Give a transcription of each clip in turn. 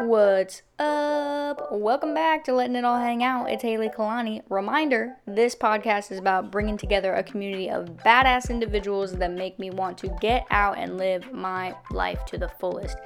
What's up? Welcome back to Letting It All Hang Out. It's Haley Kalani. Reminder this podcast is about bringing together a community of badass individuals that make me want to get out and live my life to the fullest.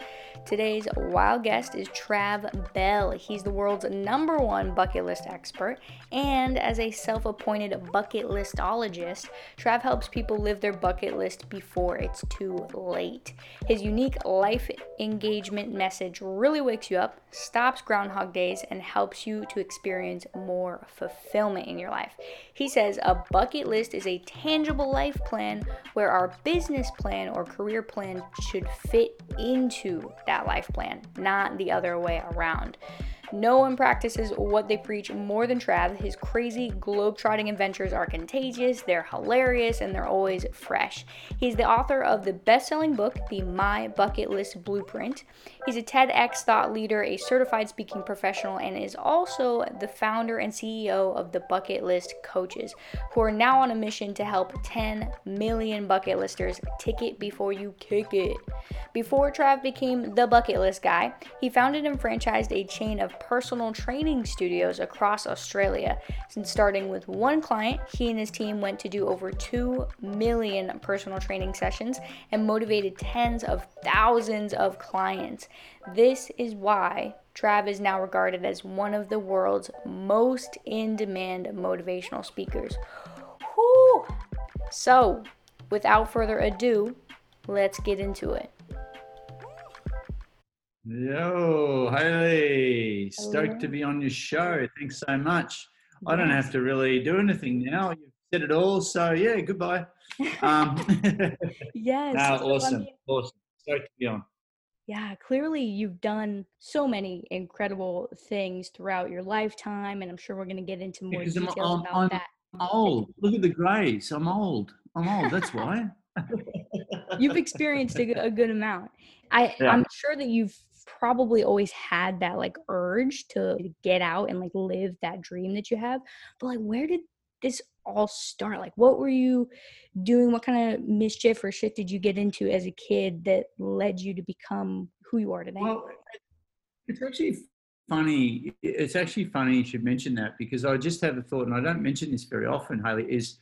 Today's wild guest is Trav Bell. He's the world's number one bucket list expert, and as a self appointed bucket listologist, Trav helps people live their bucket list before it's too late. His unique life engagement message really wakes you up, stops Groundhog Days, and helps you to experience more fulfillment in your life. He says a bucket list is a tangible life plan where our business plan or career plan should fit into that life plan, not the other way around. No one practices what they preach more than Trav. His crazy globe-trotting adventures are contagious, they're hilarious, and they're always fresh. He's the author of the best-selling book, The My Bucket List Blueprint. He's a TEDx thought leader, a certified speaking professional, and is also the founder and CEO of the Bucket List Coaches, who are now on a mission to help 10 million bucket listers ticket before you kick it. Before Trav became the bucket list guy, he founded and franchised a chain of personal training studios across Australia. Since starting with one client, he and his team went to do over 2 million personal training sessions and motivated tens of thousands of clients. This is why Trav is now regarded as one of the world's most in demand motivational speakers. Whew. So, without further ado, let's get into it. Yo, Haley, stoked to be on your show. Thanks so much. I don't have to really do anything now. You've said it all. So, yeah, goodbye. Um, yes. no, awesome. Awesome. Stoked to be on. Yeah, clearly you've done so many incredible things throughout your lifetime, and I'm sure we're going to get into more because details I'm, about I'm, that. Old. Look at the grays. I'm old. I'm old. That's why. you've experienced a, a, good amount. I, yeah. I'm sure that you've probably always had that like urge to get out and like live that dream that you have. But like, where did this all start? Like, what were you doing? What kind of mischief or shit did you get into as a kid that led you to become who you are today? Well, it's actually funny. It's actually funny you should mention that because I just have a thought, and I don't mention this very often, Haley, is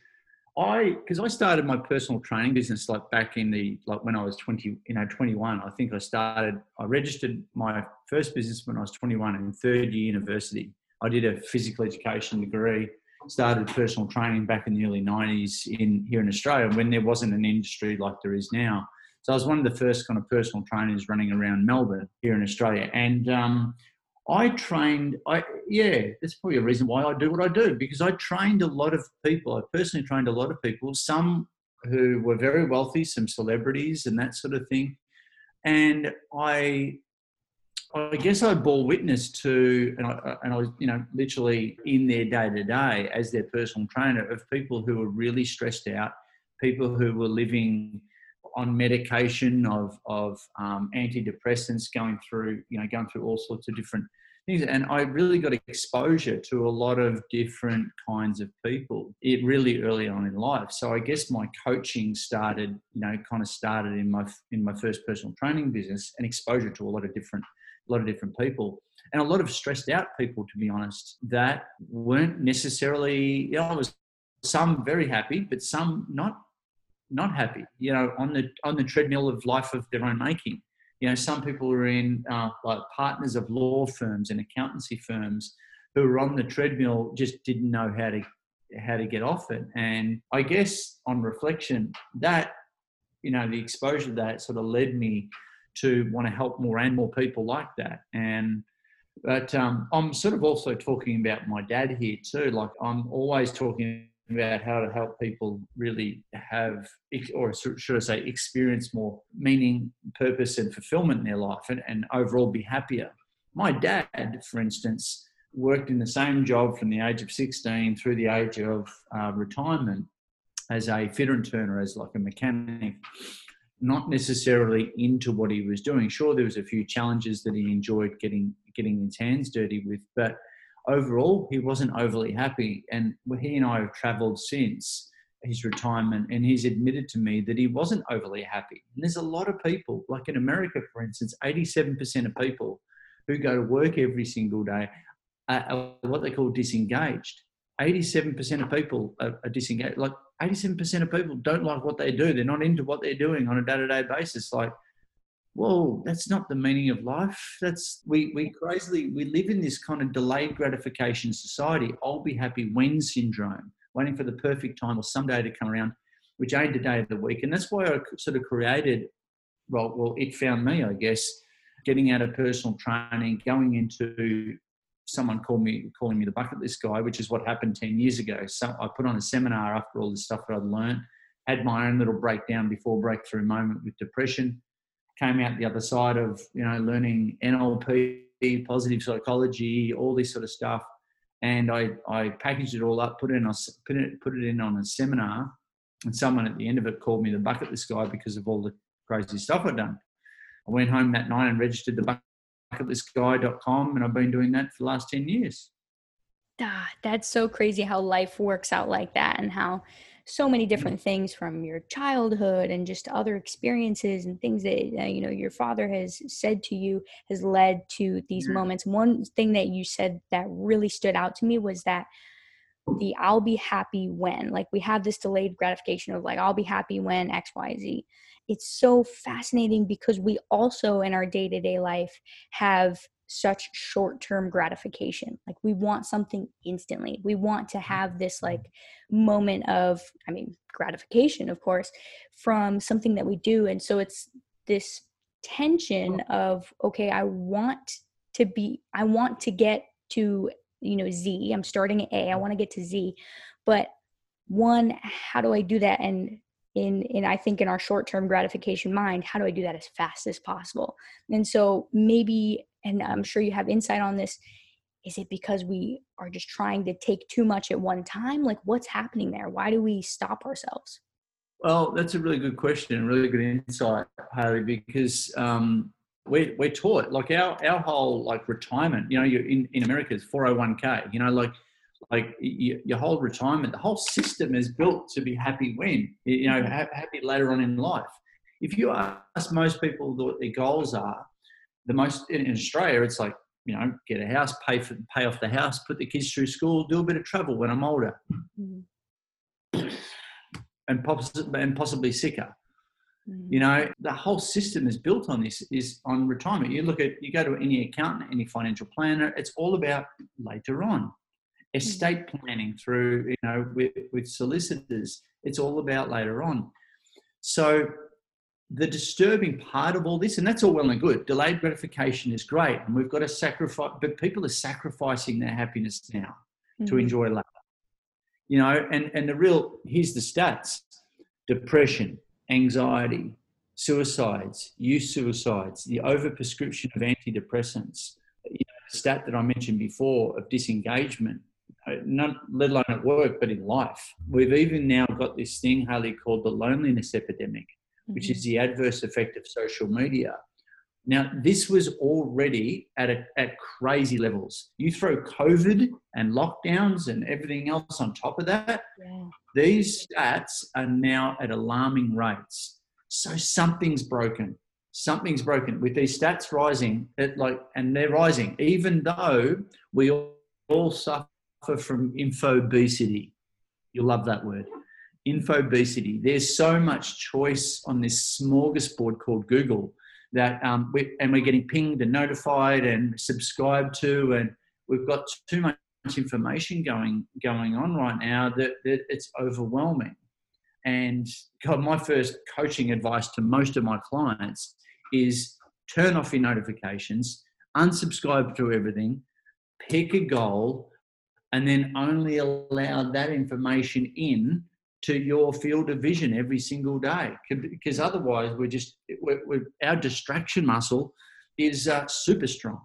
I because I started my personal training business like back in the like when I was 20, you know, 21. I think I started I registered my first business when I was 21 in third year university. I did a physical education degree, started personal training back in the early 90s in here in Australia when there wasn't an industry like there is now. So I was one of the first kind of personal trainers running around Melbourne here in Australia. And um, I trained, I yeah, that's probably a reason why I do what I do because I trained a lot of people. I personally trained a lot of people, some who were very wealthy, some celebrities and that sort of thing. And I, I guess I bore witness to, and I, and I was, you know, literally in their day to day as their personal trainer of people who were really stressed out, people who were living on medication of of um, antidepressants, going through you know going through all sorts of different things, and I really got exposure to a lot of different kinds of people. It really early on in life. So I guess my coaching started, you know, kind of started in my in my first personal training business, and exposure to a lot of different a lot of different people and a lot of stressed out people to be honest that weren't necessarily you know I was some very happy but some not not happy, you know, on the on the treadmill of life of their own making. You know, some people are in uh, like partners of law firms and accountancy firms who were on the treadmill just didn't know how to how to get off it. And I guess on reflection, that you know, the exposure to that sort of led me to want to help more and more people like that. And but um, I'm sort of also talking about my dad here too. Like I'm always talking about how to help people really have, or should I say, experience more meaning, purpose, and fulfillment in their life and, and overall be happier. My dad, for instance, worked in the same job from the age of 16 through the age of uh, retirement as a fitter and turner, as like a mechanic, not necessarily into what he was doing. Sure, there was a few challenges that he enjoyed getting getting his hands dirty with, but overall, he wasn't overly happy. And he and I have traveled since his retirement, and he's admitted to me that he wasn't overly happy. And there's a lot of people, like in America, for instance, 87% of people who go to work every single day are, what they call disengaged. 87% of people are, are disengaged. Like 87% of people don't like what they do. They're not into what they're doing on a day to day basis. Like, whoa, that's not the meaning of life. That's we we crazily we live in this kind of delayed gratification society. I'll be happy when syndrome, waiting for the perfect time or someday to come around, which ain't the day of the week. And that's why I sort of created. Well, well, it found me, I guess, getting out of personal training, going into someone called me calling me the bucket list guy, which is what happened 10 years ago. So I put on a seminar after all the stuff that I'd learned, had my own little breakdown before breakthrough moment with depression, came out the other side of, you know, learning NLP, positive psychology, all this sort of stuff. And I, I packaged it all up, put it in, put it, put it in on a seminar. And someone at the end of it called me the bucket list guy because of all the crazy stuff I'd done. I went home that night and registered the bucketlistguy.com and I've been doing that for the last 10 years. Ah, that's so crazy how life works out like that and how so many different things from your childhood and just other experiences and things that uh, you know your father has said to you has led to these mm-hmm. moments. One thing that you said that really stood out to me was that the i'll be happy when like we have this delayed gratification of like i'll be happy when xyz it's so fascinating because we also in our day-to-day life have such short-term gratification. Like we want something instantly. We want to mm-hmm. have this like moment of i mean gratification of course from something that we do. And so it's this tension of okay i want to be i want to get to you know z. I'm starting at a. I mm-hmm. want to get to z. But one how do i do that? And in in i think in our short term gratification mind how do i do that as fast as possible? And so maybe and i'm sure you have insight on this is it because we are just trying to take too much at one time? Like what's happening there? Why do we stop ourselves? Well that's a really good question really good insight Haley, because um, we're, we're taught like our, our whole like retirement you know you're in, in america is 401k you know like like you, your whole retirement, the whole system is built to be happy when, you know, happy later on in life. If you ask most people what their goals are, the most in Australia, it's like, you know, get a house, pay for pay off the house, put the kids through school, do a bit of travel when I'm older, mm-hmm. and, possibly, and possibly sicker. Mm-hmm. You know, the whole system is built on this, is on retirement. You look at, you go to any accountant, any financial planner, it's all about later on. Mm. estate planning through you know with, with solicitors it's all about later on so the disturbing part of all this and that's all well and good delayed gratification is great and we've got to sacrifice but people are sacrificing their happiness now mm-hmm. to enjoy later you know and and the real here's the stats depression anxiety suicides youth suicides the overprescription of antidepressants you know, the stat that i mentioned before of disengagement not let alone at work, but in life. We've even now got this thing, Haley, called the loneliness epidemic, mm-hmm. which is mm-hmm. the adverse effect of social media. Now, this was already at, a, at crazy levels. You throw COVID and lockdowns and everything else on top of that, yeah. these stats are now at alarming rates. So something's broken. Something's broken with these stats rising, it like, and they're rising, even though we all suffer suffer from infobesity. You'll love that word. Infobesity. There's so much choice on this smorgasbord called Google that, um, we, and we're getting pinged and notified and subscribed to, and we've got too much information going going on right now that, that it's overwhelming. And God, my first coaching advice to most of my clients is turn off your notifications, unsubscribe to everything, pick a goal, and then only allow that information in to your field of vision every single day because otherwise we're just we're, we're, our distraction muscle is uh, super strong.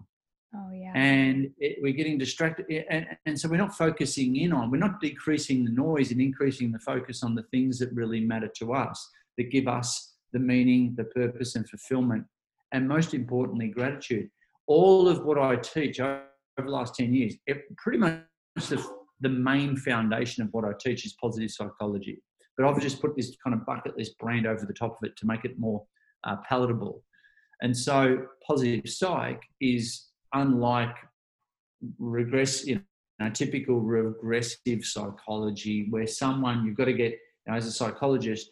Oh yeah. And it, we're getting distracted and, and so we're not focusing in on we're not decreasing the noise and increasing the focus on the things that really matter to us that give us the meaning the purpose and fulfillment and most importantly gratitude. All of what i teach over the last 10 years it pretty much the, the main foundation of what I teach is positive psychology. But I've just put this kind of bucket list brand over the top of it to make it more uh, palatable. And so, positive psych is unlike regress, you know, typical regressive psychology, where someone you've got to get you know, as a psychologist,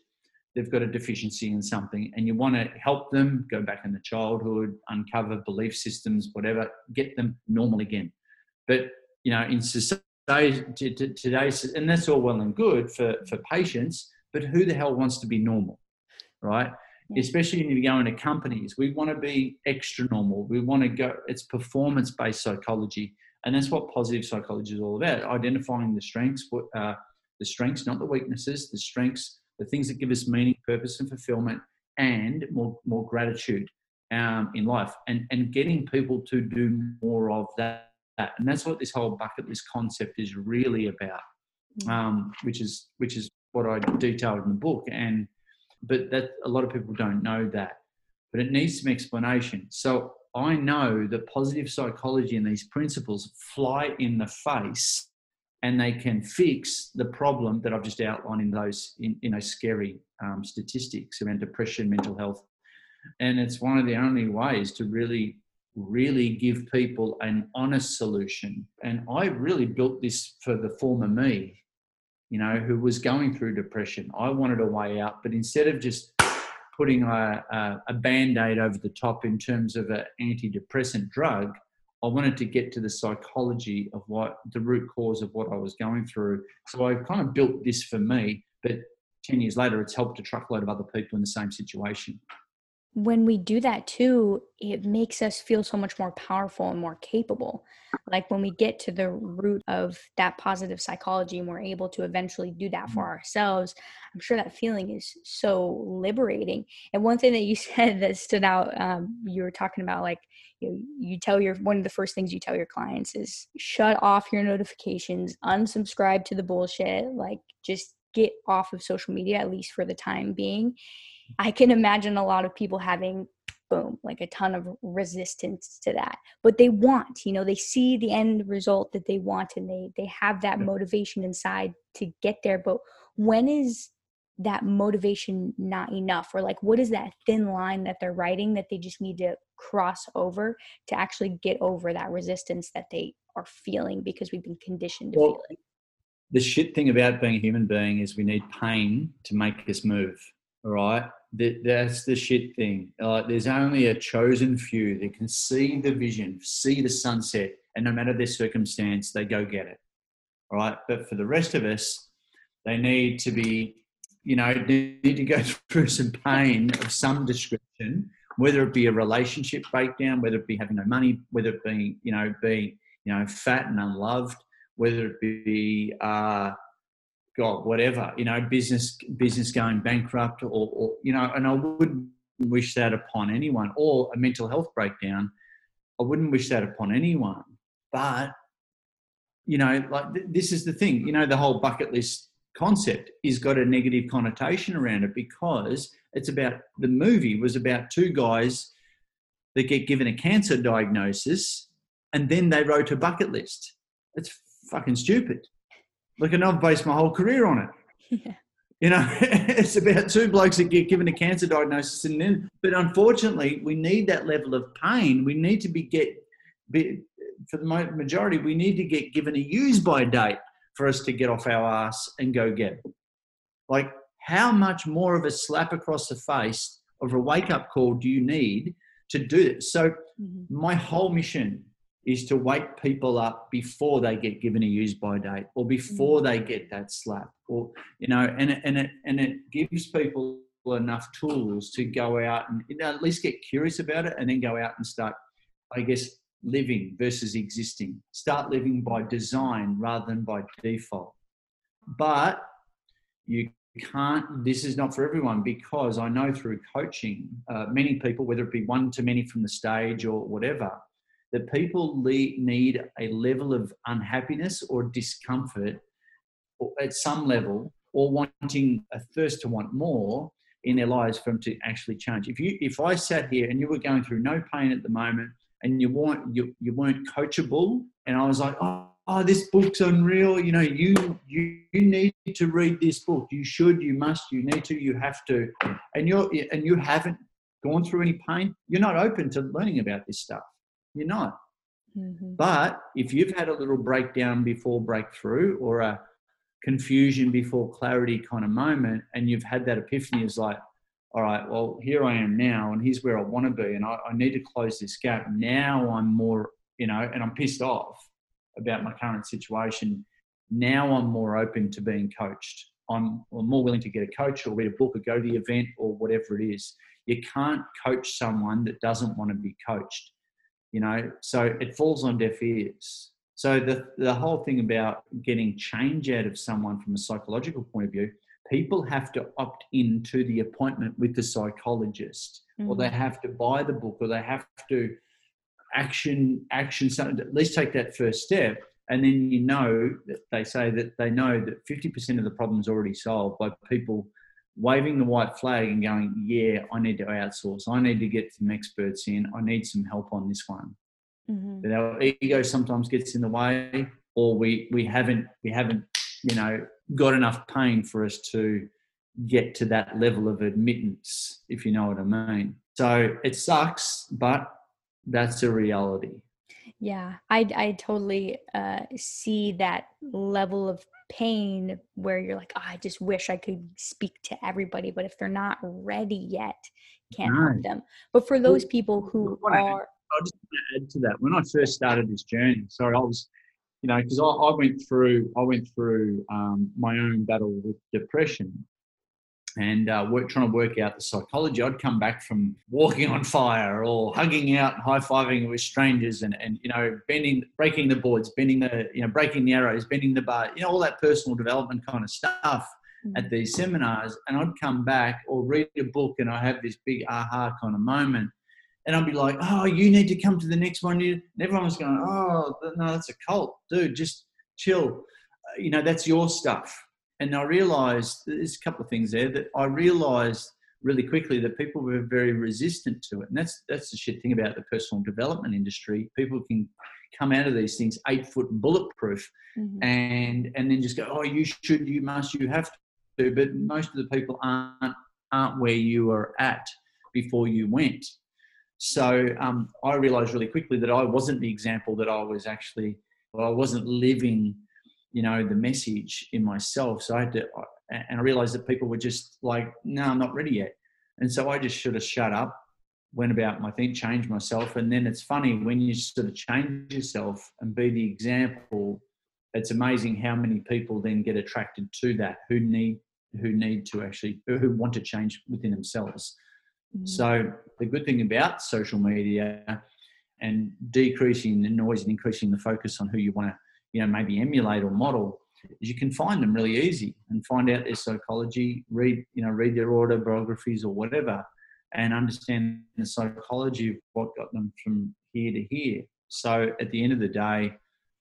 they've got a deficiency in something, and you want to help them go back in the childhood, uncover belief systems, whatever, get them normal again. But you know, in society today, and that's all well and good for for patients, but who the hell wants to be normal, right? especially when you go into companies. We want to be extra normal. We want to go, it's performance based psychology. And that's what positive psychology is all about identifying the strengths, uh, the strengths, not the weaknesses, the strengths, the things that give us meaning, purpose, and fulfillment, and more, more gratitude um, in life, and, and getting people to do more of that. And that's what this whole bucket list concept is really about, mm. um, which is which is what I detailed in the book. And but that a lot of people don't know that. But it needs some explanation. So I know that positive psychology and these principles fly in the face and they can fix the problem that I've just outlined in those in, in those scary um, statistics around depression, mental health. And it's one of the only ways to really, really give people an honest solution. And I really built this for the former me you know, who was going through depression. I wanted a way out, but instead of just putting a, a, a band aid over the top in terms of an antidepressant drug, I wanted to get to the psychology of what the root cause of what I was going through. So I kind of built this for me, but 10 years later, it's helped a truckload of other people in the same situation when we do that too, it makes us feel so much more powerful and more capable. Like when we get to the root of that positive psychology and we're able to eventually do that for mm-hmm. ourselves, I'm sure that feeling is so liberating. And one thing that you said that stood out, um, you were talking about like, you, you tell your one of the first things you tell your clients is shut off your notifications, unsubscribe to the bullshit, like just get off of social media at least for the time being I can imagine a lot of people having boom like a ton of resistance to that. But they want you know they see the end result that they want and they they have that motivation inside to get there. But when is that motivation not enough? Or like what is that thin line that they're writing that they just need to cross over to actually get over that resistance that they are feeling because we've been conditioned to well, feel it the shit thing about being a human being is we need pain to make us move all right that's the shit thing. Uh, there's only a chosen few that can see the vision, see the sunset, and no matter their circumstance, they go get it. All right. But for the rest of us, they need to be, you know, need to go through some pain of some description, whether it be a relationship breakdown, whether it be having no money, whether it be, you know, being, you know, fat and unloved, whether it be, uh, God, whatever, you know, business business going bankrupt, or, or you know, and I wouldn't wish that upon anyone, or a mental health breakdown. I wouldn't wish that upon anyone. But you know, like th- this is the thing. You know, the whole bucket list concept is got a negative connotation around it because it's about the movie was about two guys that get given a cancer diagnosis and then they wrote a bucket list. It's fucking stupid. Like, and I've based my whole career on it. Yeah. You know, it's about two blokes that get given a cancer diagnosis, and then, but unfortunately, we need that level of pain. We need to be get, be, for the majority, we need to get given a use by date for us to get off our ass and go get it. Like, how much more of a slap across the face of a wake up call do you need to do this? So, mm-hmm. my whole mission is to wake people up before they get given a use by date or before they get that slap or you know and it, and it and it gives people enough tools to go out and you know, at least get curious about it and then go out and start i guess living versus existing. Start living by design rather than by default. But you can't this is not for everyone because i know through coaching uh, many people whether it be one to many from the stage or whatever that people need a level of unhappiness or discomfort at some level or wanting a thirst to want more in their lives for them to actually change. If you if I sat here and you were going through no pain at the moment and you weren't you, you weren't coachable and I was like, oh, oh this book's unreal, you know, you you you need to read this book. You should, you must, you need to, you have to. And you're and you haven't gone through any pain, you're not open to learning about this stuff. You're not. Mm-hmm. But if you've had a little breakdown before breakthrough or a confusion before clarity kind of moment, and you've had that epiphany, is like, all right, well, here I am now, and here's where I want to be, and I, I need to close this gap. Now I'm more, you know, and I'm pissed off about my current situation. Now I'm more open to being coached. I'm, I'm more willing to get a coach or read a book or go to the event or whatever it is. You can't coach someone that doesn't want to be coached, you know, so it falls on deaf ears. So the, the whole thing about getting change out of someone from a psychological point of view, people have to opt into the appointment with the psychologist mm-hmm. or they mm. have to buy the book or they have to action action something at least take that first step and then you know that they say that they know that 50% of the problem's already solved by people waving the white flag and going yeah i need to outsource. I need to get some experts in. I need some help on this one. Mm-hmm. but our ego sometimes gets in the way or we we haven't we haven't you know got enough pain for us to get to that level of admittance if you know what i mean. So it sucks but that's a reality. Yeah i i totally uh, see that level of pain where you're like oh, i just wish i could speak to everybody but if they're not ready yet can't no. help them. But for those people who are i'll just add to that. When i first started this journey sorry i was you know because I, I, went through i went through um, my own battle with depression and uh, work, trying to work out the psychology. I'd come back from walking on fire or hugging out high fiving with strangers and, and, you know, bending, breaking the boards, bending the, you know, breaking the arrows, bending the bar, you know, all that personal development kind of stuff at these seminars. And I'd come back or read a book and I have this big aha kind of moment. And I'd be like, oh, you need to come to the next one. And everyone was going, oh, no, that's a cult. Dude, just chill. You know, that's your stuff and I realised there's a couple of things there that I realised really quickly that people were very resistant to it, and that's that's the shit thing about the personal development industry. People can come out of these things eight foot bulletproof, mm-hmm. and and then just go, oh, you should, you must, you have to. But most of the people aren't aren't where you were at before you went. So um, I realised really quickly that I wasn't the example that I was actually. Well, I wasn't living you know the message in myself. So i had to and i realized that people were just like no i'm not ready yet. And so i just should have shut up went about my thing changed myself. And then it's funny when you sort of change yourself and be the example it's amazing how many people then get attracted to that who need who need to actually who want to change within themselves. Mm-hmm. so the good thing about social media and decreasing the noise and increasing the focus on who you want to you know maybe emulate or model is you can find them really easy and find out their psychology read you know read their autobiographies or whatever and understand the psychology of what got them from here to here. So at the end of the day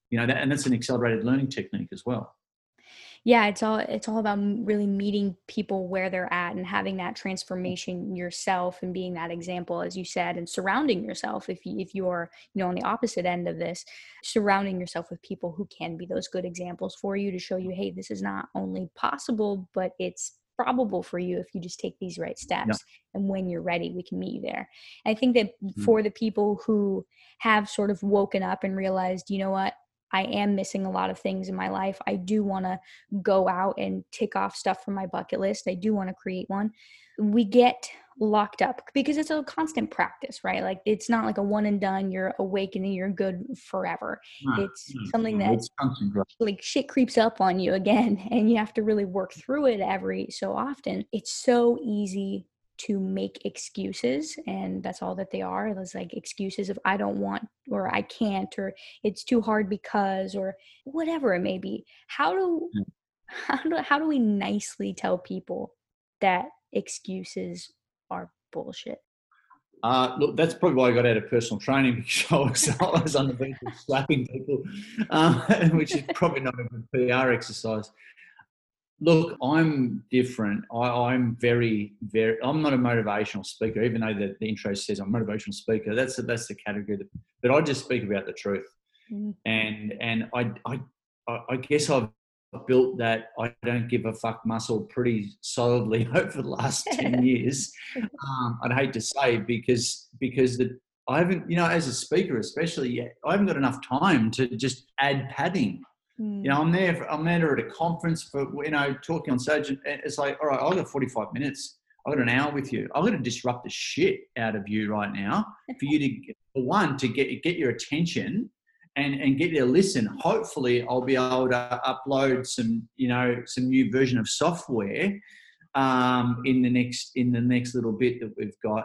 you know that, and that's an accelerated learning technique as well yeah it's all it's all about really meeting people where they're at and having that transformation yourself and being that example as you said and surrounding yourself if you if you're you know on the opposite end of this surrounding yourself with people who can be those good examples for you to show you hey this is not only possible but it's probable for you if you just take these right steps and when you're ready we can meet you there. I think that mm-hmm. for the people who have sort of woken up and realized you know what I am missing a lot of things in my life. I do want to go out and tick off stuff from my bucket list. I do want to create one. We get locked up because it's a constant practice, right? Like it's not like a one and done, you're awakening, you're good forever. it's something that like shit creeps up on you again and you have to really work through it every so often. It's so easy to make excuses and that's all that they are it's like excuses of i don't want or i can't or it's too hard because or whatever it may be how do hmm. how do how do we nicely tell people that excuses are bullshit uh, look, that's probably why I got out of personal training because I was, was on the verge of slapping people, um, which is probably not a good PR exercise. Look, I'm different. I, am very, very. I'm not a motivational speaker, even though the, the intro says I'm a motivational speaker. That's the, that's the category. That, but I just speak about the truth, mm. and and I, I I guess I've built that I don't give a fuck muscle pretty solidly over the last ten years. Um, I'd hate to say because because the I haven't, you know, as a speaker, especially, I haven't got enough time to just add padding. Mm. You know, I'm there. For, I'm there at a conference for you know talking on stage, and it's like, all right, I've got 45 minutes. I've got an hour with you. I've got to disrupt the shit out of you right now for you to, for one, to get get your attention and and get you to listen. Hopefully, I'll be able to upload some, you know, some new version of software um, in the next in the next little bit that we've got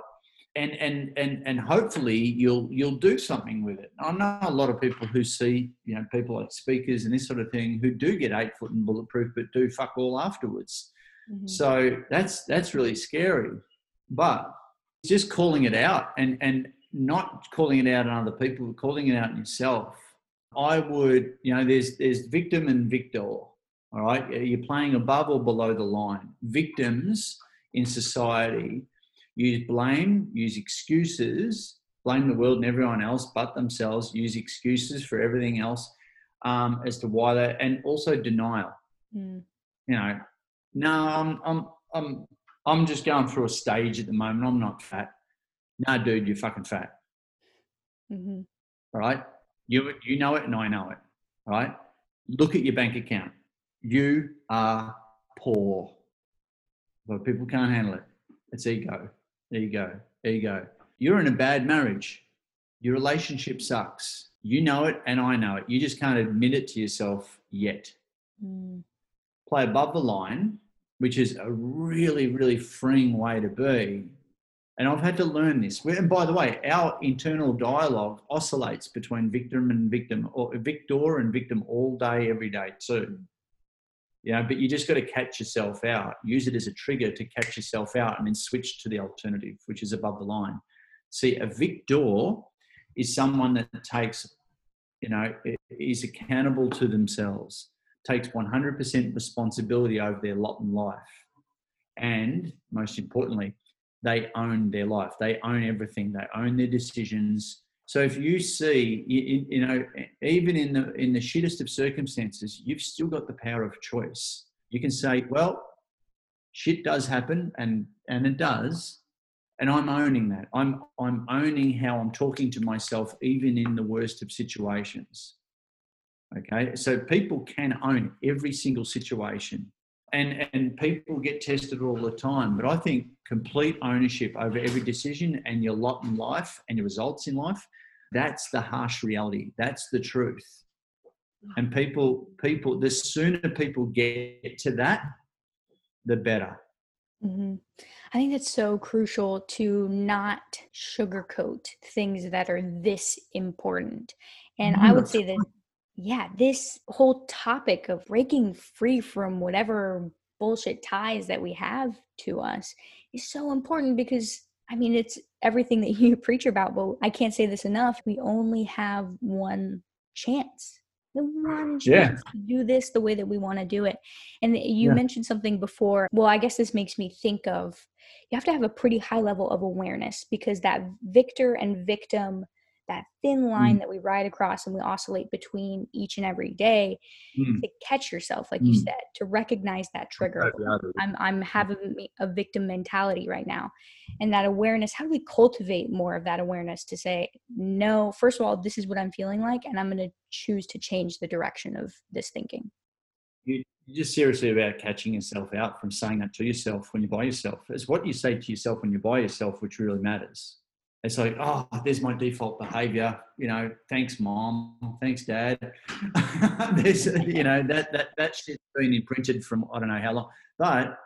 and and and and hopefully you'll you'll do something with it. I know a lot of people who see you know people like speakers and this sort of thing who do get eight foot and bulletproof, but do fuck all afterwards. Mm-hmm. So that's that's really scary. But just calling it out and and not calling it out on other people, but calling it out in yourself. I would, you know, there's there's victim and victor. All right, you're playing above or below the line. Victims in society use blame, use excuses, blame the world and everyone else but themselves, use excuses for everything else um, as to why they, and also denial. Mm. You know, no, I'm, I'm, I'm, I'm just going through a stage at the moment. I'm not fat. No, dude, you're fucking fat. Mm-hmm. All right. You, you know it and I know it. All right. Look at your bank account. You are poor. But people can't handle it. It's ego. There you go. There you go. You're in a bad marriage. Your relationship sucks. You know it, and I know it. You just can't admit it to yourself yet. Mm. Play above the line, which is a really, really freeing way to be. And I've had to learn this. And by the way, our internal dialogue oscillates between victim and victim, or victor and victim all day, every day too you know, but you just got to catch yourself out, use it as a trigger to catch yourself out and then switch to the alternative, which is above the line. See, a victor is someone that takes, you know, is accountable to themselves, takes 100% responsibility over their lot in life. And most importantly, they own their life. They own everything. They own their decisions. So if you see, you, you, know, even in the in the shittest of circumstances, you've still got the power of choice. You can say, well, shit does happen, and and it does, and I'm owning that. I'm I'm owning how I'm talking to myself, even in the worst of situations. Okay, so people can own every single situation, and and people get tested all the time. But I think complete ownership over every decision and your lot in life and your results in life that's the harsh reality. That's the truth. And people, people, the sooner people get to that, the better. Mm-hmm. I think that's so crucial to not sugarcoat things that are this important. And I would say that, yeah, this whole topic of breaking free from whatever bullshit ties that we have to us is so important because I mean, it's everything that you preach about, but I can't say this enough. We only have one chance. The one chance yeah. to do this the way that we want to do it. And you yeah. mentioned something before. Well, I guess this makes me think of you have to have a pretty high level of awareness because that victor and victim that thin line mm. that we ride across and we oscillate between each and every day mm. to catch yourself like mm. you said to recognize that trigger i'm i'm having a victim mentality right now and that awareness how do we cultivate more of that awareness to say no first of all this is what i'm feeling like and i'm going to choose to change the direction of this thinking you, just seriously about catching yourself out from saying that to yourself when you're by yourself it's what you say to yourself when you're by yourself which really matters it's like, oh, there's my default behavior. You know, thanks, mom. Thanks, dad. there's, you know, that that that shit's been imprinted from I don't know how long. But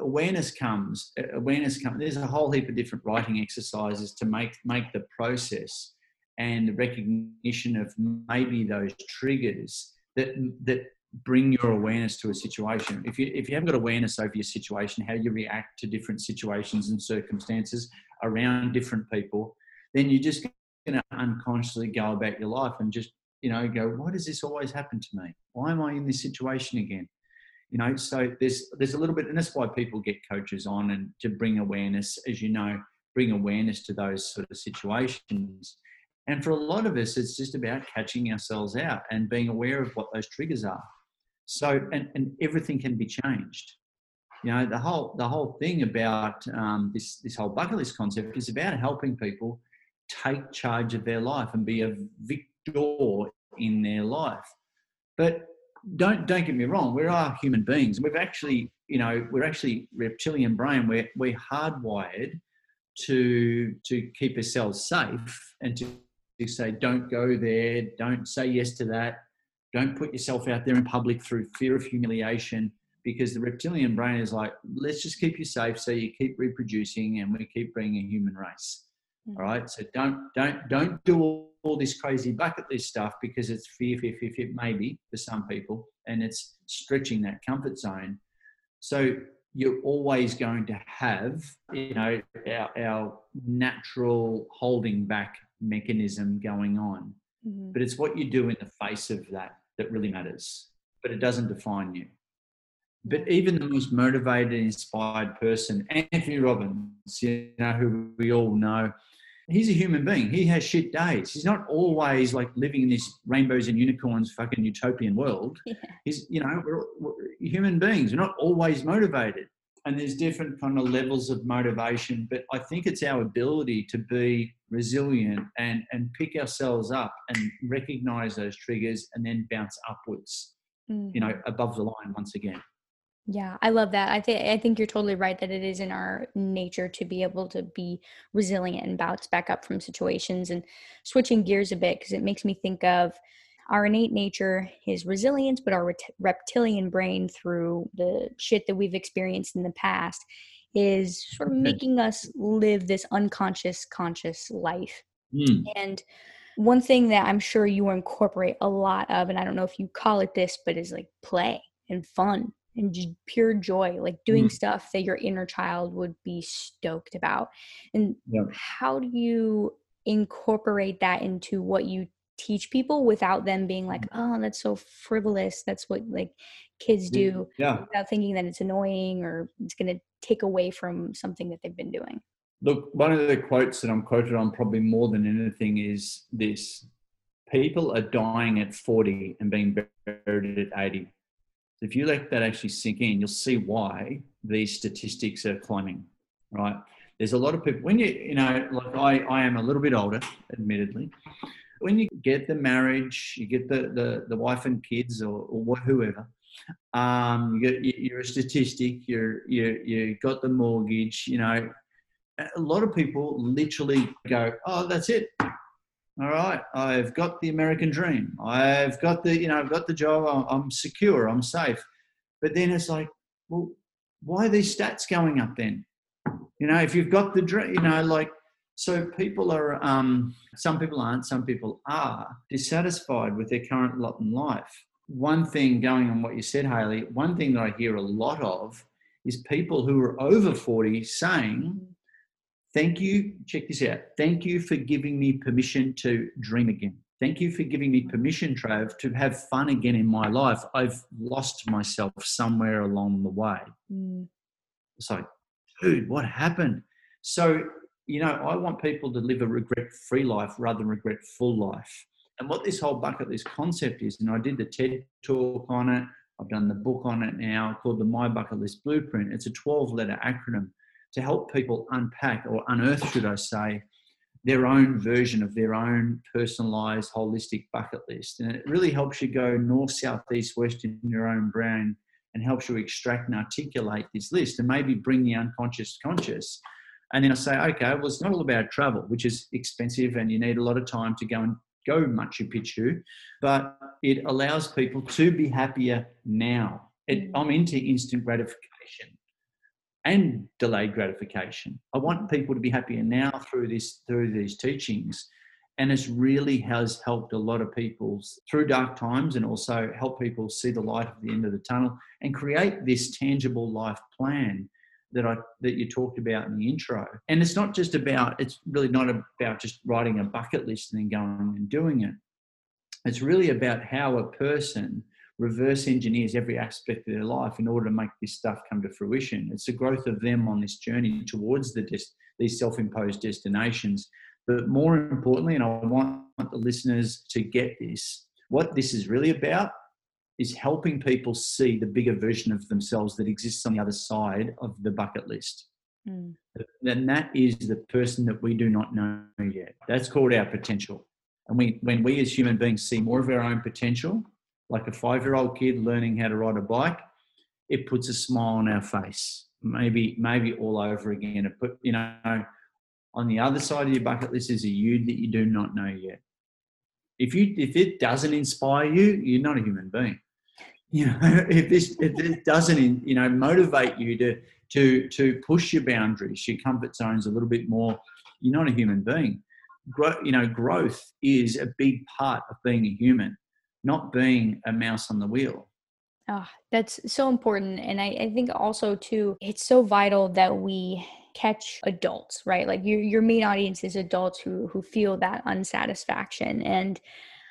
awareness comes. Awareness comes. There's a whole heap of different writing exercises to make make the process and the recognition of maybe those triggers that that bring your awareness to a situation. If you if you haven't got awareness over your situation, how you react to different situations and circumstances around different people, then you're just going to unconsciously go about your life and just you know go, why does this always happen to me? Why am I in this situation again? You know, so there's there's a little bit, and that's why people get coaches on and to bring awareness, as you know, bring awareness to those sort of situations. And for a lot of us, it's just about catching ourselves out and being aware of what those triggers are. So, and, and everything can be changed. You know, the whole the whole thing about um, this this whole bucket list concept is about helping people take charge of their life and be a victor in their life. But don't don't get me wrong, we are human beings. We've actually, you know, we're actually reptilian brain. We're we're hardwired to to keep ourselves safe and to, to say, don't go there, don't say yes to that, don't put yourself out there in public through fear of humiliation. Because the reptilian brain is like, let's just keep you safe so you keep reproducing and we keep being a human race. Mm-hmm. All right. So don't don't don't do all, all this crazy bucket list stuff because it's fear, fear, fear, fear, maybe for some people, and it's stretching that comfort zone. So you're always going to have, you know, our, our natural holding back mechanism going on. Mm-hmm. But it's what you do in the face of that that really matters. But it doesn't define you. But even the most motivated, inspired person, Anthony Robbins, you know, who we all know, he's a human being. He has shit days. He's not always like living in this rainbows and unicorns fucking utopian world. Yeah. He's, you know, we're, we're human beings. We're not always motivated. And there's different kind of levels of motivation, but I think it's our ability to be resilient and, and pick ourselves up and recognize those triggers and then bounce upwards, mm-hmm. you know, above the line once again. Yeah, I love that. I think I think you're totally right that it is in our nature to be able to be resilient and bounce back up from situations and switching gears a bit because it makes me think of our innate nature is resilience, but our reptilian brain through the shit that we've experienced in the past is sort of making us live this unconscious conscious life. Mm. And one thing that I'm sure you incorporate a lot of and I don't know if you call it this but is like play and fun and just pure joy, like doing mm. stuff that your inner child would be stoked about. And yeah. how do you incorporate that into what you teach people without them being like, oh, that's so frivolous. That's what like kids do yeah. without thinking that it's annoying or it's going to take away from something that they've been doing. Look, one of the quotes that I'm quoted on probably more than anything is this people are dying at 40 and being buried at 80 if you let that actually sink in, you'll see why these statistics are climbing, right? There's a lot of people, when you, you know, like I, I am a little bit older, admittedly. When you get the marriage, you get the, the, the wife and kids or, or whoever, um, you you're a statistic, you're, you, you got the mortgage, you know, a lot of people literally go, oh, that's it all right i've got the american dream. I've got the you know i've got the job. I'm secure i'm safe. But then it's like well why are these stats going up then? You know if you've got the dream you know like so people are um, some people aren't some people are dissatisfied with their current lot in life. One thing going on what you said haley one thing that i hear a lot of is people who are over 40 saying Thank you. Check this out. Thank you for giving me permission to dream again. Thank you for giving me permission, Trav, to have fun again in my life. I've lost myself somewhere along the way. Mm. It's like, dude, what happened? So, you know, I want people to live a regret free life rather than regret full life. And what this whole bucket list concept is, and I did the TED talk on it, I've done the book on it now called the My Bucket List Blueprint. It's a 12 letter acronym to help people unpack or unearth, should I say, their own version of their own personalized holistic bucket list. And it really helps you go north, south, east, west in your own brain and helps you extract and articulate this list and maybe bring the unconscious conscious. And then I say, okay, well, it's not all about travel, which is expensive and you need a lot of time to go and go Machu Picchu, but it allows people to be happier now. It, mm. I'm into instant gratification and delayed gratification. I want people to be happier now through this through these teachings. And it really has helped a lot of people through dark times and also help people see the light at the end of the tunnel and create this tangible life plan that I that you talked about in the intro. And it's not just about it's really not about just writing a bucket list and then going and doing it. It's really about how a person reverse engineers every aspect of their life in order to make this stuff come to fruition. It's the growth of them on this journey towards the des- these self-imposed destinations. But more importantly, and I want the listeners to get this, what this is really about is helping people see the bigger version of themselves that exists on the other side of the bucket list. mm. then that is the person that we do not know yet. That's called our potential. And we, when we as human beings see more of our own potential, like a five year old kid learning how to ride a bike, it puts a smile on our face. Maybe, maybe all over again. It put, you know, on the other side of your bucket list is a you that you do not know yet. If you if it doesn't inspire you, you're not a human being. You know, if this if it doesn't you know motivate you to to to push your boundaries, your comfort zones a little bit more, you're not a human being. You know, growth is a big part of being a human, not being a mouse on the wheel. Oh, that's so important. And I, I think also too, it's so vital that we catch adults, right? Like your your main audience is adults who who feel that unsatisfaction. And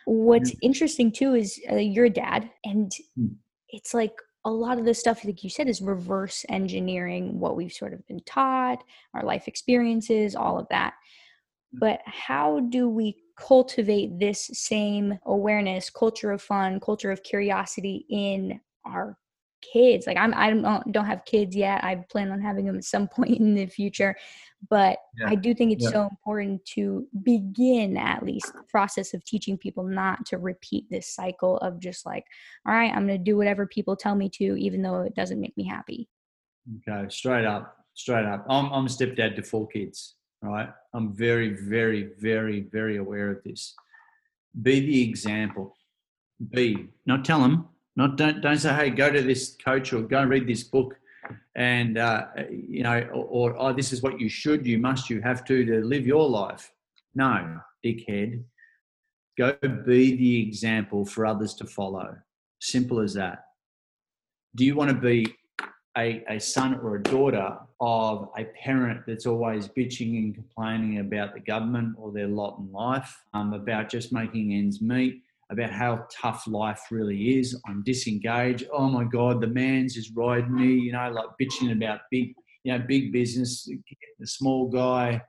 what's mm-hmm. interesting too is uh, you're a dad, and mm. it's like a lot of the stuff like you said is reverse engineering what we've sort of been taught, our life experiences, all of that. But how do we cultivate this same awareness, culture of fun, culture of curiosity in our kids. Like I'm, I don't, don't have kids yet. I plan on having them at some point in the future, but yeah. I do think it's yeah. so important to begin at least the process of teaching people not to repeat this cycle of just like, all right, I'm going to do whatever people tell me to, even though it doesn't make me happy. Okay, straight up, straight up. I'm, I'm a stepdad to four kids. Right, I'm very, very, very, very aware of this. Be the example. Be not tell them not don't don't say, hey, go to this coach or go read this book, and uh, you know, or, or oh, this is what you should, you must, you have to to live your life. No, dickhead. Go be the example for others to follow. Simple as that. Do you want to be a, a son or a daughter of a parent that's always bitching and complaining about the government or their lot in life, um, about just making ends meet? about how tough life really is. I'm disengaged. Oh my God, the man's just riding me, you know, like bitching about big, you know, big business, the small guy,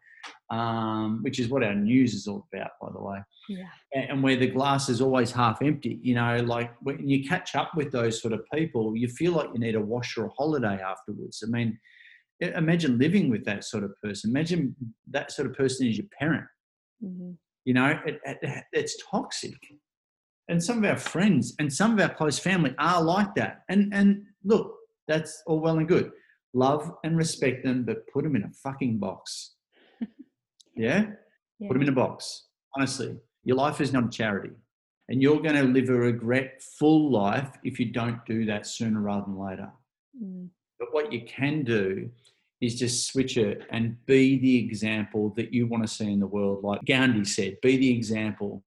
um, which is what our news is all about, by the way. Yeah. And where the glass is always half empty, you know, like when you catch up with those sort of people, you feel like you need a wash or a holiday afterwards. I mean, imagine living with that sort of person. Imagine that sort of person is your parent. Mm-hmm. You know, it, it, it's toxic and some of our friends and some of our close family are like that. And and look, that's all well and good. Love and respect them, but put them in a fucking box. Yeah? yeah? Put them in a box. Honestly, your life is not a charity. And you're going to live a regretful life if you don't do that sooner rather than later. Mm. But what you can do is just switch it and be the example that you want to see in the world. Like Gandhi said, be the example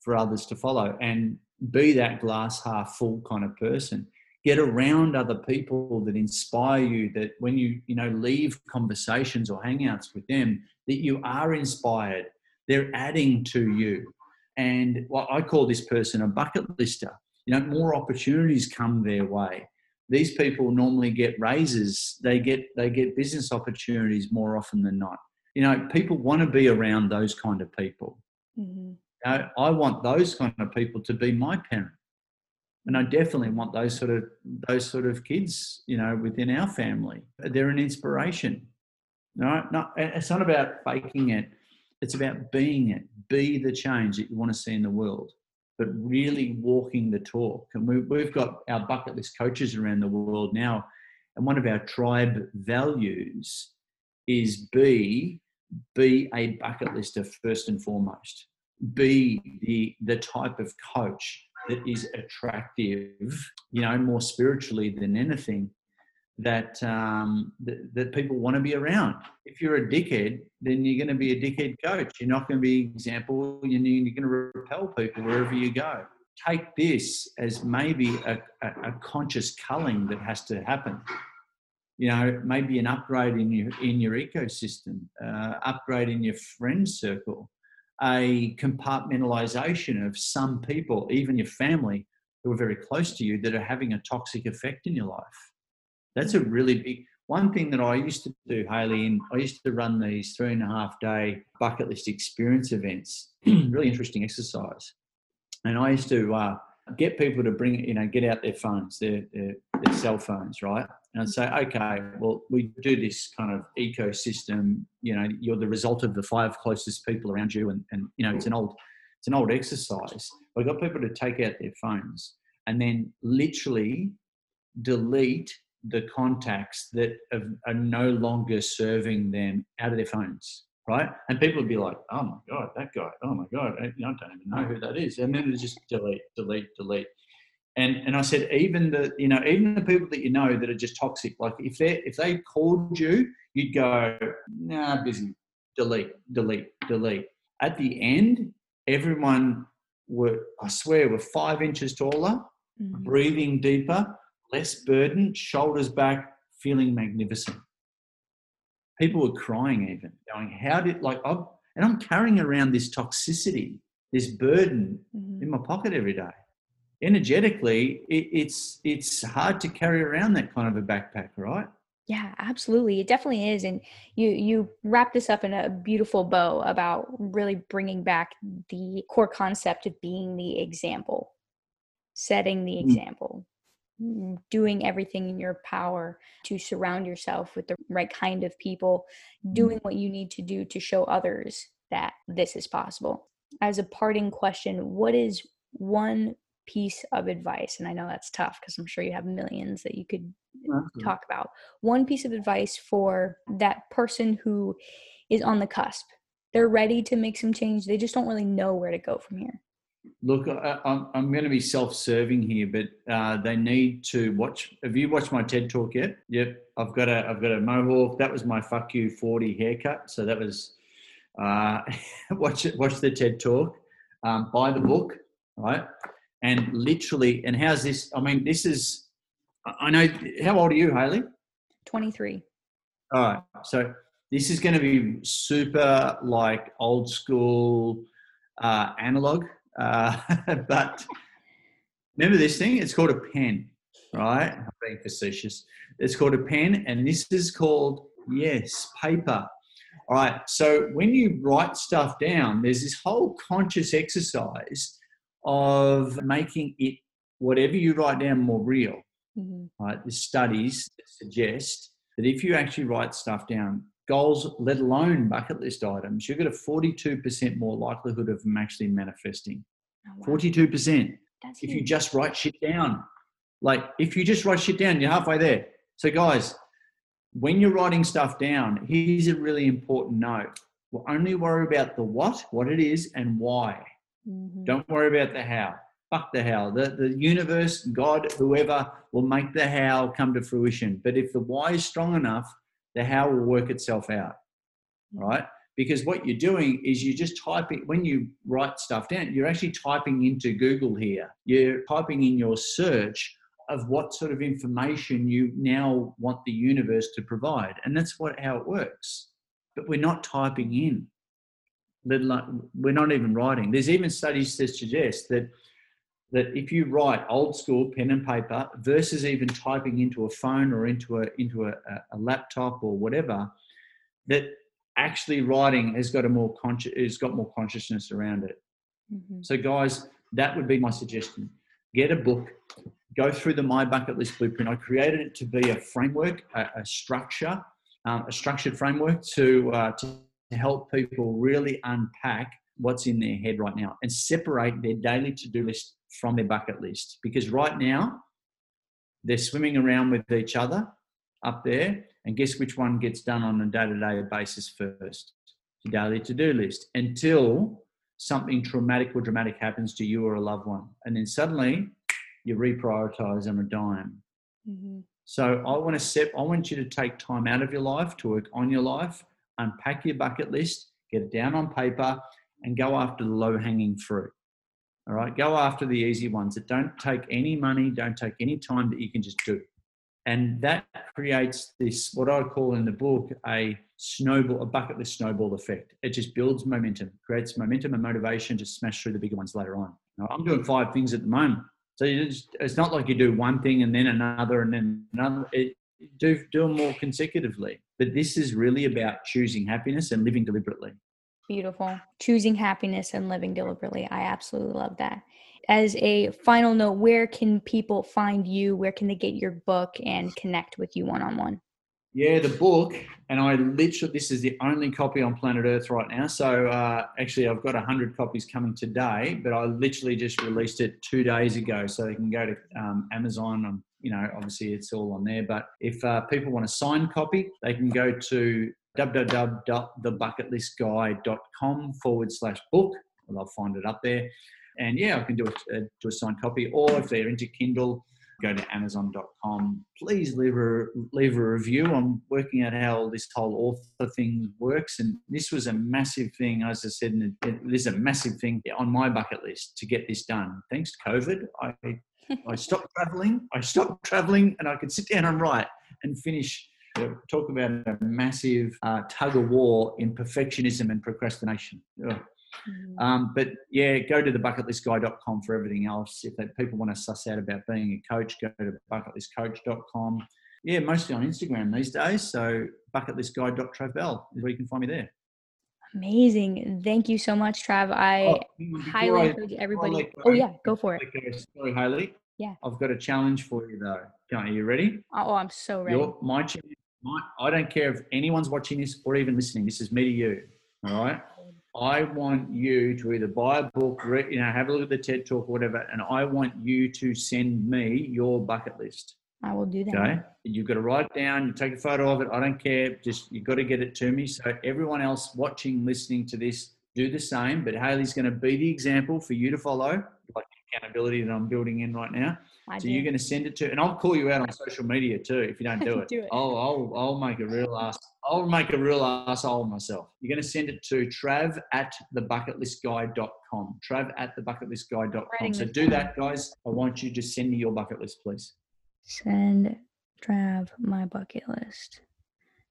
for others to follow and be that glass half full kind of person get around other people that inspire you that when you you know leave conversations or hangouts with them that you are inspired. They're adding to you. And what i call this person a bucket lister. You know more opportunities come their way. These people normally get raises. They get they get business opportunities more often than not. You know people want to be around those kind of people. Mm-hmm. I, I want those kind of people to be my parent and I definitely want those sort of those sort of kids, you know, within our family. They're an inspiration. No, not it's not about faking it. It's about being it. Be the change that you want to see in the world, but really walking the talk. And we, we've got our bucket list coaches around the world now, and one of our tribe values is be be a bucket lister first and foremost be the the type of coach that is attractive, you know, more spiritually than anything that um, that, that people want to be around. If you're a dickhead, then you're going to be a dickhead coach. You're not going to be example. You're going to repel people wherever you go. Take this as maybe a, a, a conscious culling that has to happen. You know, maybe an upgrade in your in your ecosystem, uh, upgrade in your friend circle, a compartmentalization of some people, even your family, who are very close to you, that are having a toxic effect in your life. That's a really big one thing that I used to do, Haylee, and I used to run these three and a half day bucket list experience events, really interesting exercise. And I used to uh, get people to bring, you know, get out their phones, their, their, their cell phones, right? And say, okay, well, we do this kind of ecosystem. You know, you're the result of the five closest people around you, and, and you know, it's an old, it's an old exercise. We've got people to take out their phones and then literally delete the contacts that are no longer serving them out of their phones right? And people would be like, "Oh my god, that guy! Oh my god, I, don't even know who that is." And then it's just delete, delete, delete. And and I said, even the you know even the people that you know that are just toxic, like if they if they called you, you'd go, "Nah, busy." Delete, delete, delete. At the end, everyone were I swear were five inches taller, mm-hmm. breathing deeper, less burden, shoulders back, feeling magnificent people were crying even going how did like I'm, and i'm carrying around this toxicity this burden mm-hmm. in my pocket every day energetically it, it's it's hard to carry around that kind of a backpack right yeah absolutely it definitely is and you you wrap this up in a beautiful bow about really bringing back the core concept of being the example setting the mm. example doing everything in your power to surround yourself with the right kind of people, mm-hmm. doing what you need to do to show others that this is possible. As a parting question, what is one piece of advice? And I know that's tough because I'm sure you have millions that you could mm-hmm. talk about. One piece of advice for that person who is on the cusp. They're ready to make some change. They just don't really know where to go from here. Look, I, am I'm going to be self-serving here, but uh, they need to watch. Have you watched my TED talk yet? Yep, I've got a I've got a mohawk. That was my fuck you forty haircut. So that was uh, watch it. Watch the TED talk. Um, buy the book, right? And literally, and how's this? I mean, this is. I know. How old are you, Haylee? Twenty three. All right. So this is going to be super like old school uh, analog uh, but remember this thing? It's called a pen, right? I'm being facetious. It's called a pen, and this is called, yes, paper. All right. So when you write stuff down, there's this whole conscious exercise of making it, whatever you write down, more real. Mm-hmm. Right. The studies suggest that if you actually write stuff down, goals, let alone bucket list items, you've got a 42% more likelihood of them actually manifesting. Oh, wow. 42%. That's if huge. you just write shit down. Like if you just write shit down, you're halfway there. So guys, when you're writing stuff down, here's a really important note. We'll only worry about the what, what it is, and why. Mm-hmm. Don't worry about the how. Fuck the how. The, the universe, God, whoever will make the how come to fruition. But if the why is strong enough, the how will work itself out, right? Because what you're doing is you're just typing, when you write stuff down, you're actually typing into Google here. You're typing in your search of what sort of information you now want the universe to provide. And that's what how it works. But we're not typing in. We're not even writing. There's even studies that suggest that that if you write old school pen and paper versus even typing into a phone or into a into a, a laptop or whatever, that actually writing has got a more conscious has got more consciousness around it. Mm-hmm. So guys, that would be my suggestion. Get a book, go through the My Bucket List Blueprint. I created it to be a framework, a, a structure, um, a structured framework to, uh, to help people really unpack what's in their head right now and separate their daily to-do list from their bucket list because right now they're swimming around with each other up there and guess which one gets done on a day-to-day basis first? The daily to-do list until something traumatic or dramatic happens to you or a loved one and then suddenly you reprioritize on a dime mm-hmm. so i want to set i want you to take time out of your life to work on your life unpack your bucket list get it down on paper and go after the low-hanging fruit all right, go after the easy ones that don't take any money, don't take any time that you can just do. And that creates this, what I call in the book, a snowball, a bucket list snowball effect. It just builds momentum, creates momentum and motivation to smash through the bigger ones later on. Now, I'm doing five things at the moment. So just, it's not like you do one thing and then another and then another. It, do, do them more consecutively. But this is really about choosing happiness and living deliberately. Beautiful. Choosing happiness and living deliberately. I absolutely love that. As a final note, where can people find you? Where can they get your book and connect with you one on one? Yeah, the book, and I literally, this is the only copy on planet Earth right now. So uh, actually, I've got 100 copies coming today, but I literally just released it two days ago. So they can go to um, Amazon. You know, obviously it's all on there. But if uh, people want a signed copy, they can go to www.thebucketlistguy.com forward slash book. And they'll find it up there. And yeah, I can do a, uh, do a signed copy. Or if they're into Kindle, go to amazon.com. Please leave a, leave a review. I'm working out how this whole author thing works. And this was a massive thing, as I said, this is a massive thing on my bucket list to get this done. Thanks to COVID, I, I stopped traveling. I stopped traveling and I could sit down and write and finish. Talk about a massive uh, tug of war in perfectionism and procrastination. Ugh. Mm-hmm. Um, but yeah, go to thebucketlistguy.com for everything else. If people want to suss out about being a coach, go to bucketlistcoach.com. Yeah, mostly on Instagram these days. So bucketlistguy.travel is where you can find me there. Amazing. Thank you so much, Trav. I oh, highly encourage everybody. oh, yeah, go for it. Sorry, Haylee. Yeah. I've got a challenge for you, though. Are you ready? Oh, oh, I'm so ready. Your, my, my, I don't care if anyone's watching this or even listening. This is me to you. All right. I want you to either buy a book, you know, have a look at the TED Talk, or whatever, and I want you to send me your bucket list. I will do that. Okay, you've got to write it down. You take a photo of it. I don't care. Just you've got to get it to me. So everyone else watching, listening to this, do the same. But Haylee's going to be the example for you to follow, like accountability that I'm building in right now. I so do. you're going to send it to, and I'll call you out on social media too if you don't do it. do it. I'll, I'll, I'll make a real ass. I'll make a real asshole myself. You're going to send it to trav at thebucketlistguy.com. Trav at thebucketlistguy.com. So do that, guys. I want you to send me your bucket list, please. Send Trav my bucket list.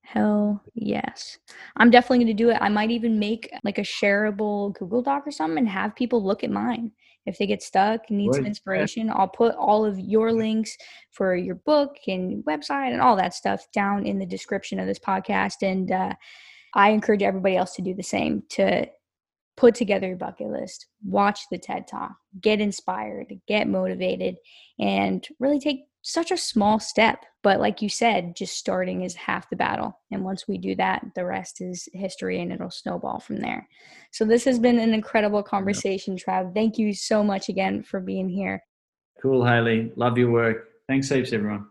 Hell yes. I'm definitely going to do it. I might even make like a shareable Google Doc or something and have people look at mine. If they get stuck and need some inspiration, I'll put all of your links for your book and website and all that stuff down in the description of this podcast. And uh, I encourage everybody else to do the same to put together your bucket list, watch the TED Talk, get inspired, get motivated, and really take such a small step. But like you said, just starting is half the battle. And once we do that, the rest is history and it'll snowball from there. So this has been an incredible conversation, Trav. Thank you so much again for being here. Cool, Haylee. Love your work. Thanks heaps, everyone.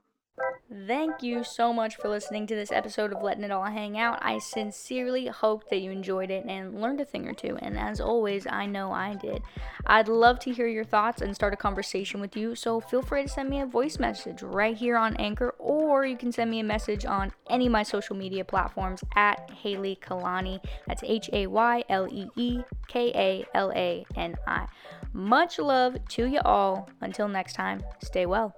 Thank you so much for listening to this episode of Letting It All Hang Out. I sincerely hope that you enjoyed it and learned a thing or two. And as always, I know I did. I'd love to hear your thoughts and start a conversation with you. So feel free to send me a voice message right here on Anchor, or you can send me a message on any of my social media platforms at Haylee Kalani. That's H A Y L E E K A L A N I. Much love to you all. Until next time, stay well.